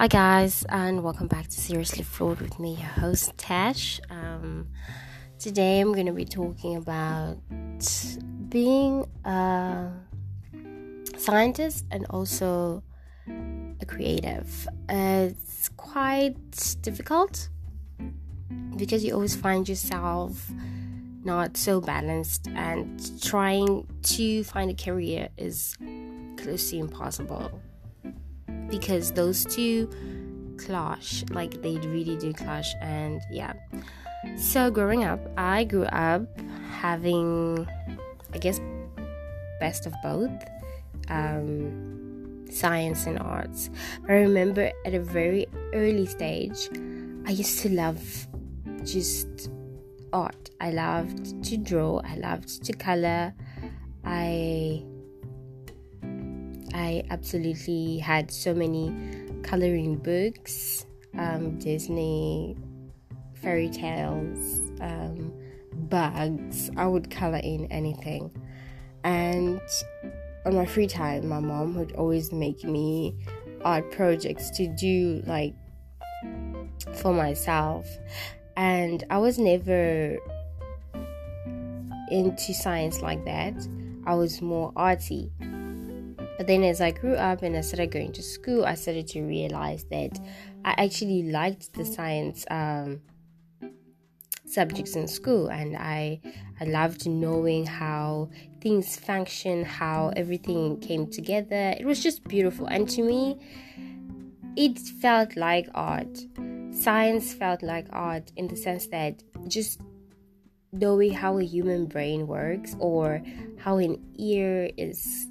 Hi, guys, and welcome back to Seriously Flawed with me, your host Tash. Um, today, I'm going to be talking about being a scientist and also a creative. it's quite difficult because you always find yourself not so balanced, and trying to find a career is close to impossible because those two clash like they really do clash and yeah. So growing up i grew up having i guess best of both um, science and arts. I remember at a very early stage i used to love just art. I loved to draw i loved to color. I I absolutely had so many coloring books, um, Disney fairy tales, um, bugs. I would color in anything. And on my free time, my mom would always make me art projects to do like for myself. And I was never into science like that. I was more arty. But then as I grew up and I started going to school, I started to realize that I actually liked the science um, subjects in school and I I loved knowing how things function, how everything came together. It was just beautiful and to me it felt like art. Science felt like art in the sense that just knowing how a human brain works or how an ear is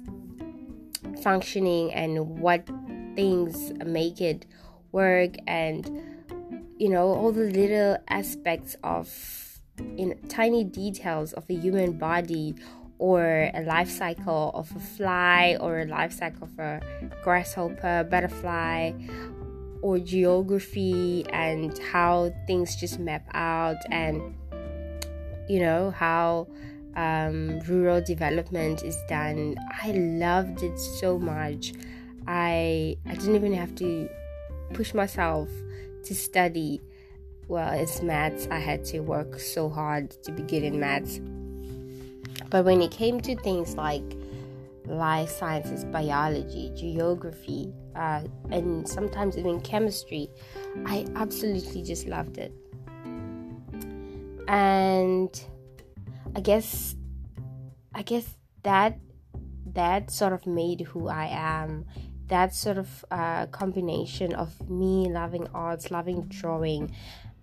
functioning and what things make it work and you know all the little aspects of in tiny details of a human body or a life cycle of a fly or a life cycle of a grasshopper butterfly or geography and how things just map out and you know how um, rural development is done. I loved it so much. I I didn't even have to push myself to study. Well, it's maths. I had to work so hard to be good in maths. But when it came to things like life sciences, biology, geography, uh, and sometimes even chemistry, I absolutely just loved it. And I guess I guess that that sort of made who I am. That sort of uh, combination of me loving arts, loving drawing,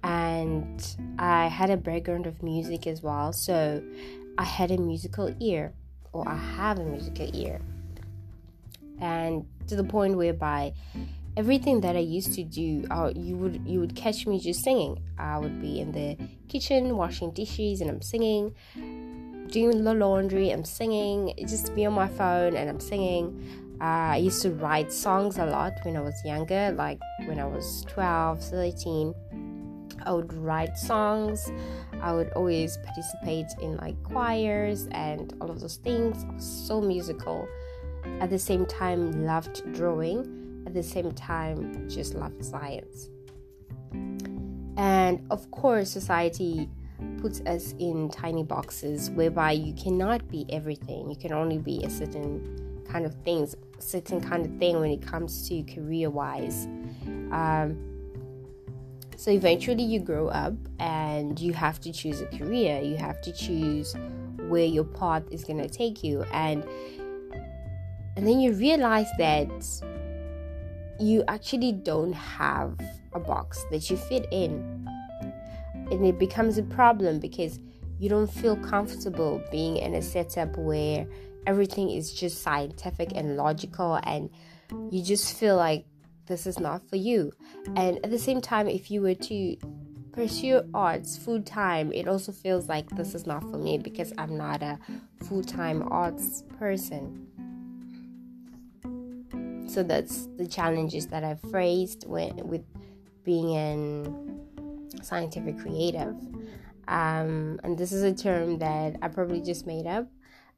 and I had a background of music as well. So I had a musical ear, or I have a musical ear, and to the point whereby everything that I used to do, uh, you would you would catch me just singing. I would be in the kitchen washing dishes and I'm singing, doing the laundry. I'm singing. just be on my phone and I'm singing. Uh, I used to write songs a lot when I was younger, like when I was 12, 13. I would write songs. I would always participate in like choirs and all of those things. So musical. At the same time, loved drawing at the same time just love science. And of course, society puts us in tiny boxes whereby you cannot be everything. You can only be a certain kind of things, certain kind of thing when it comes to career wise. Um, so eventually, you grow up and you have to choose a career. You have to choose where your path is going to take you, and and then you realize that you actually don't have a box that you fit in. And it becomes a problem because you don't feel comfortable being in a setup where everything is just scientific and logical and you just feel like this is not for you. And at the same time, if you were to pursue arts full time, it also feels like this is not for me because I'm not a full time arts person so that's the challenges that I've faced with, with being a scientific creative. Um, and this is a term that I probably just made up.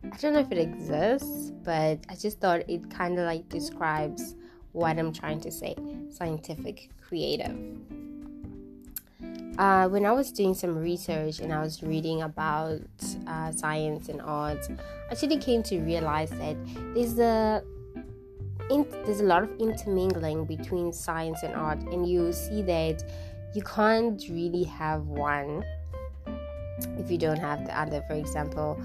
I don't know if it exists, but I just thought it kind of like describes what I'm trying to say scientific creative. Uh, when I was doing some research and I was reading about uh, science and art, I actually came to realize that there's a in, there's a lot of intermingling between science and art, and you see that you can't really have one if you don't have the other. For example,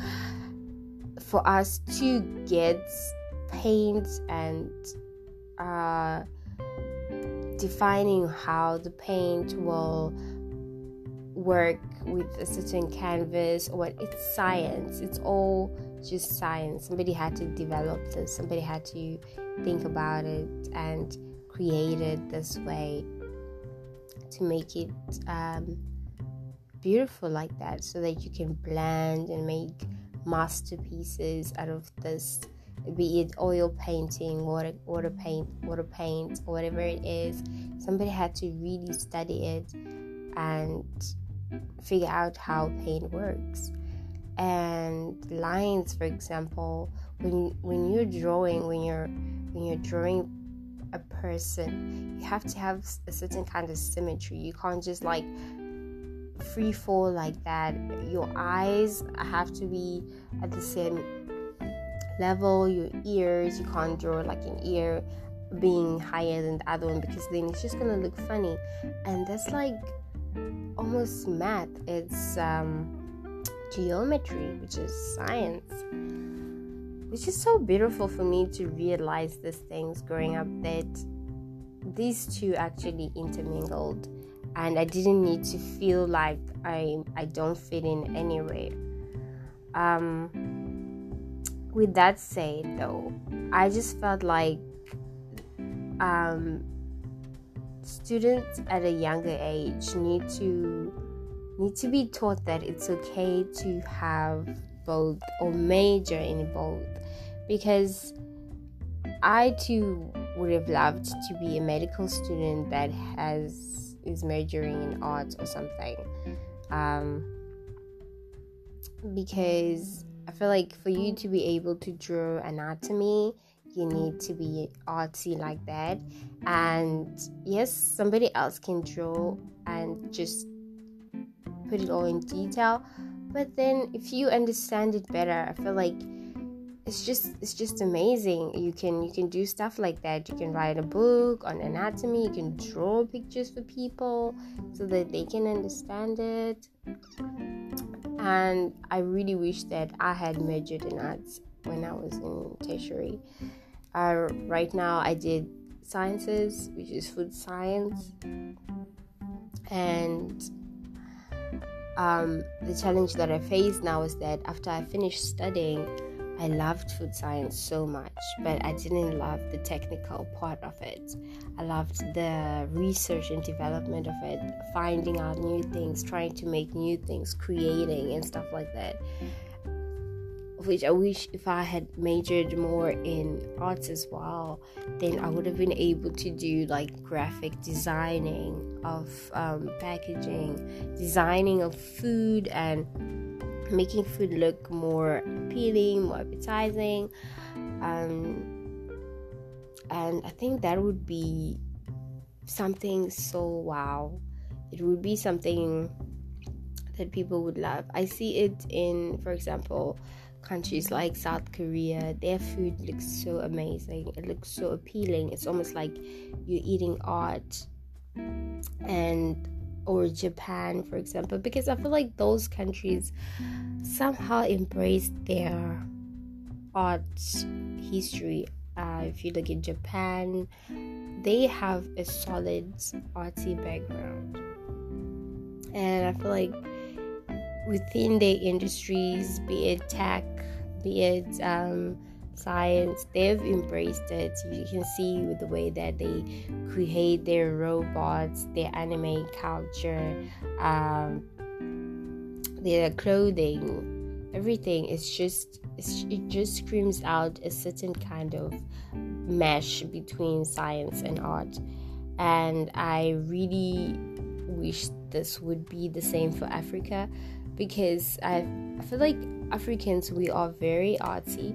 for us to get paint and uh, defining how the paint will work with a certain canvas what it's science it's all just science. Somebody had to develop this. Somebody had to think about it and create it this way to make it um, beautiful like that so that you can blend and make masterpieces out of this be it oil painting water water paint water paint or whatever it is. Somebody had to really study it and figure out how paint works and lines for example when when you're drawing when you're when you're drawing a person you have to have a certain kind of symmetry. You can't just like free fall like that. Your eyes have to be at the same level. Your ears you can't draw like an ear being higher than the other one because then it's just gonna look funny. And that's like almost math. It's um, geometry which is science which is so beautiful for me to realize these things growing up that these two actually intermingled and I didn't need to feel like I I don't fit in anywhere. Um, with that said, though, I just felt like um, students at a younger age need to need to be taught that it's okay to have both or major in both. Because I too would have loved to be a medical student that has is majoring in arts or something. Um, because I feel like for you to be able to draw anatomy you need to be artsy like that. And yes somebody else can draw and just it all in detail but then if you understand it better i feel like it's just it's just amazing. You can you can do stuff like that. You can write a book on anatomy. You can draw pictures for people so that they can understand it. And i really wish that i had majored in arts when i was in tertiary. Uh, right now i did sciences which is food science. And um, the challenge that i face now is that after i finished studying I loved food science so much, but I didn't love the technical part of it. I loved the research and development of it, finding out new things, trying to make new things, creating, and stuff like that. Which I wish if I had majored more in arts as well, then I would have been able to do like graphic designing of um, packaging, designing of food, and making food look more appealing, more appetizing. Um, and I think that would be something so wow. It would be something that people would love. I see it in, for example, countries like South Korea. Their food looks so amazing. It looks so appealing. It's almost like you're eating art. And or Japan, for example, because I feel like those countries somehow embrace their art history. Uh, if you look at Japan, they have a solid arty background, and I feel like within their industries, be it tech, be it um, science they've embraced it. You can see with the way that they create their robots their anime culture um, their clothing everything. Is just it just screams out a certain kind of mesh between science and art. And i really wish this would be the same for africa because i, I feel like africans we are very artsy.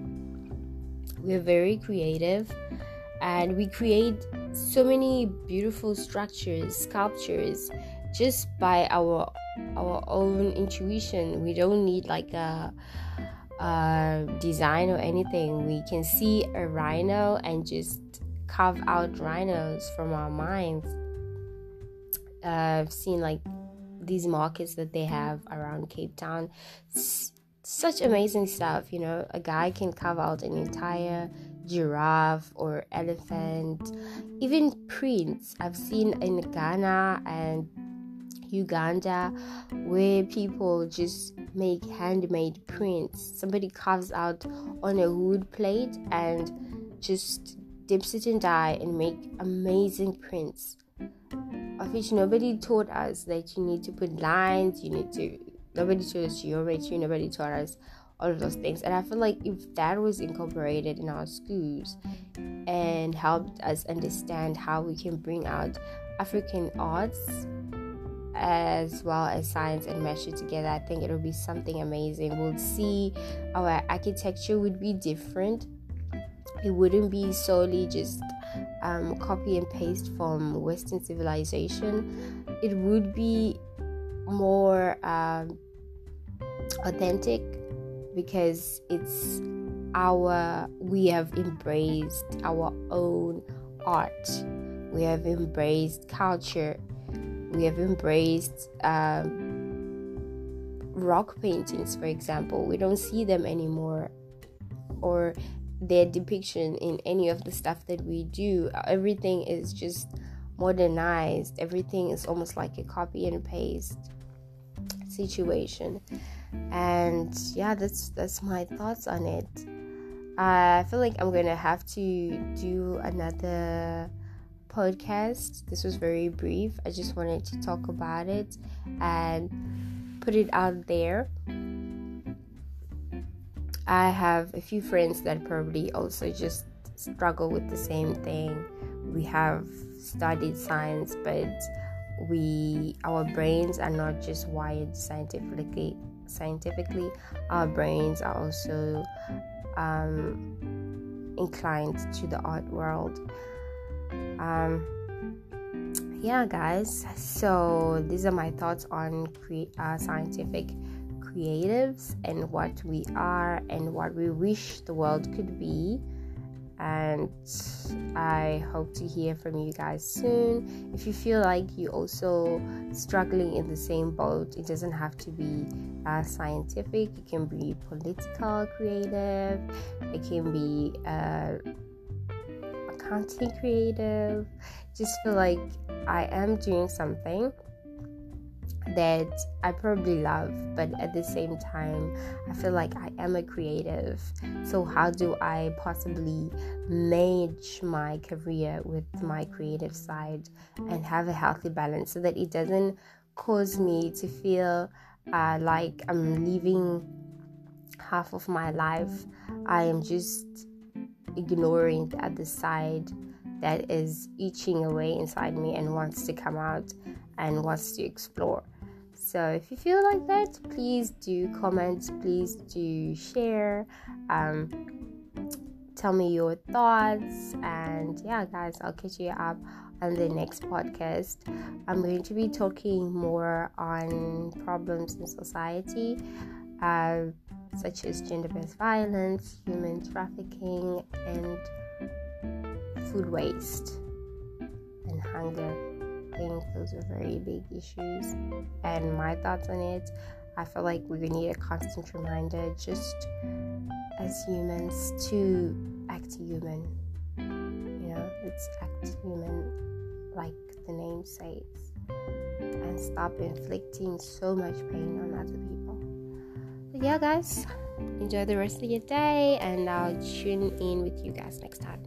We're very creative and we create so many beautiful structures sculptures just by our our own intuition. We don't need like a, a design or anything. We can see a rhino and just carve out rhinos from our minds. Uh, i've seen like these markets that they mm. have around cape town S- such amazing stuff you know a guy can carve out an entire giraffe or elephant, even prints. I've seen in Ghana and Uganda where people just make handmade prints. Somebody carves out on a wood plate and just dips it in dye and make amazing prints. Of which nobody taught us that you need to put lines, you need to nobody taught us geometry, nobody taught us all of those things. And I feel like if that was incorporated in our schools and helped us understand how we can bring out African arts as well as science and it together, I think it would be something amazing. We'll see our architecture would be different. It wouldn't be solely just um, copy and paste from Western civilization. It would be more um, authentic because it's our we have embraced our own art. We have embraced culture. We have embraced um, rock paintings for example. We don't see them anymore. Or their depiction in any of the stuff that we do. Everything is just modernized. Everything is almost like a copy and paste situation. And yeah that's that's my thoughts on it. I feel like i'm gonna have to do another podcast. This was very brief. I just wanted to talk about it and put it out there i have a few friends that probably also just struggle with the same thing. We have studied science but we our brains are not just wired scientifically scientifically. Our brains are also um, inclined to the art world. Um, yeah guys. So these are my thoughts on cre- uh, scientific creatives and what we are and what we wish the world could be and I hope to hear from you guys soon. If you feel like you're also struggling in the same boat, it doesn't have to be uh, scientific, it can be political, creative, it can be uh, accounting creative. Just feel like I am doing something that I probably love, but at the same time, I feel like I am a creative. So, how do I possibly merge my career with my creative side and have a healthy balance so that it doesn't cause me to feel uh, like I'm leaving half of my life? I am just ignoring the other side that is itching away inside me and wants to come out and wants to explore. So if you feel like that, please do comment, please do share. Um, tell me your thoughts, and yeah, guys, I'll catch you up on the next podcast. I'm going to be talking more on problems in society, uh, such as gender based violence, human trafficking, and food waste and hunger think those are very big issues. And my thoughts on it, I feel like we need a constant reminder, just as humans, to act human. You know, let's act human like the name says and stop inflicting so much pain on other people. But yeah, guys, enjoy the rest of your day, and I'll tune in with you guys next time.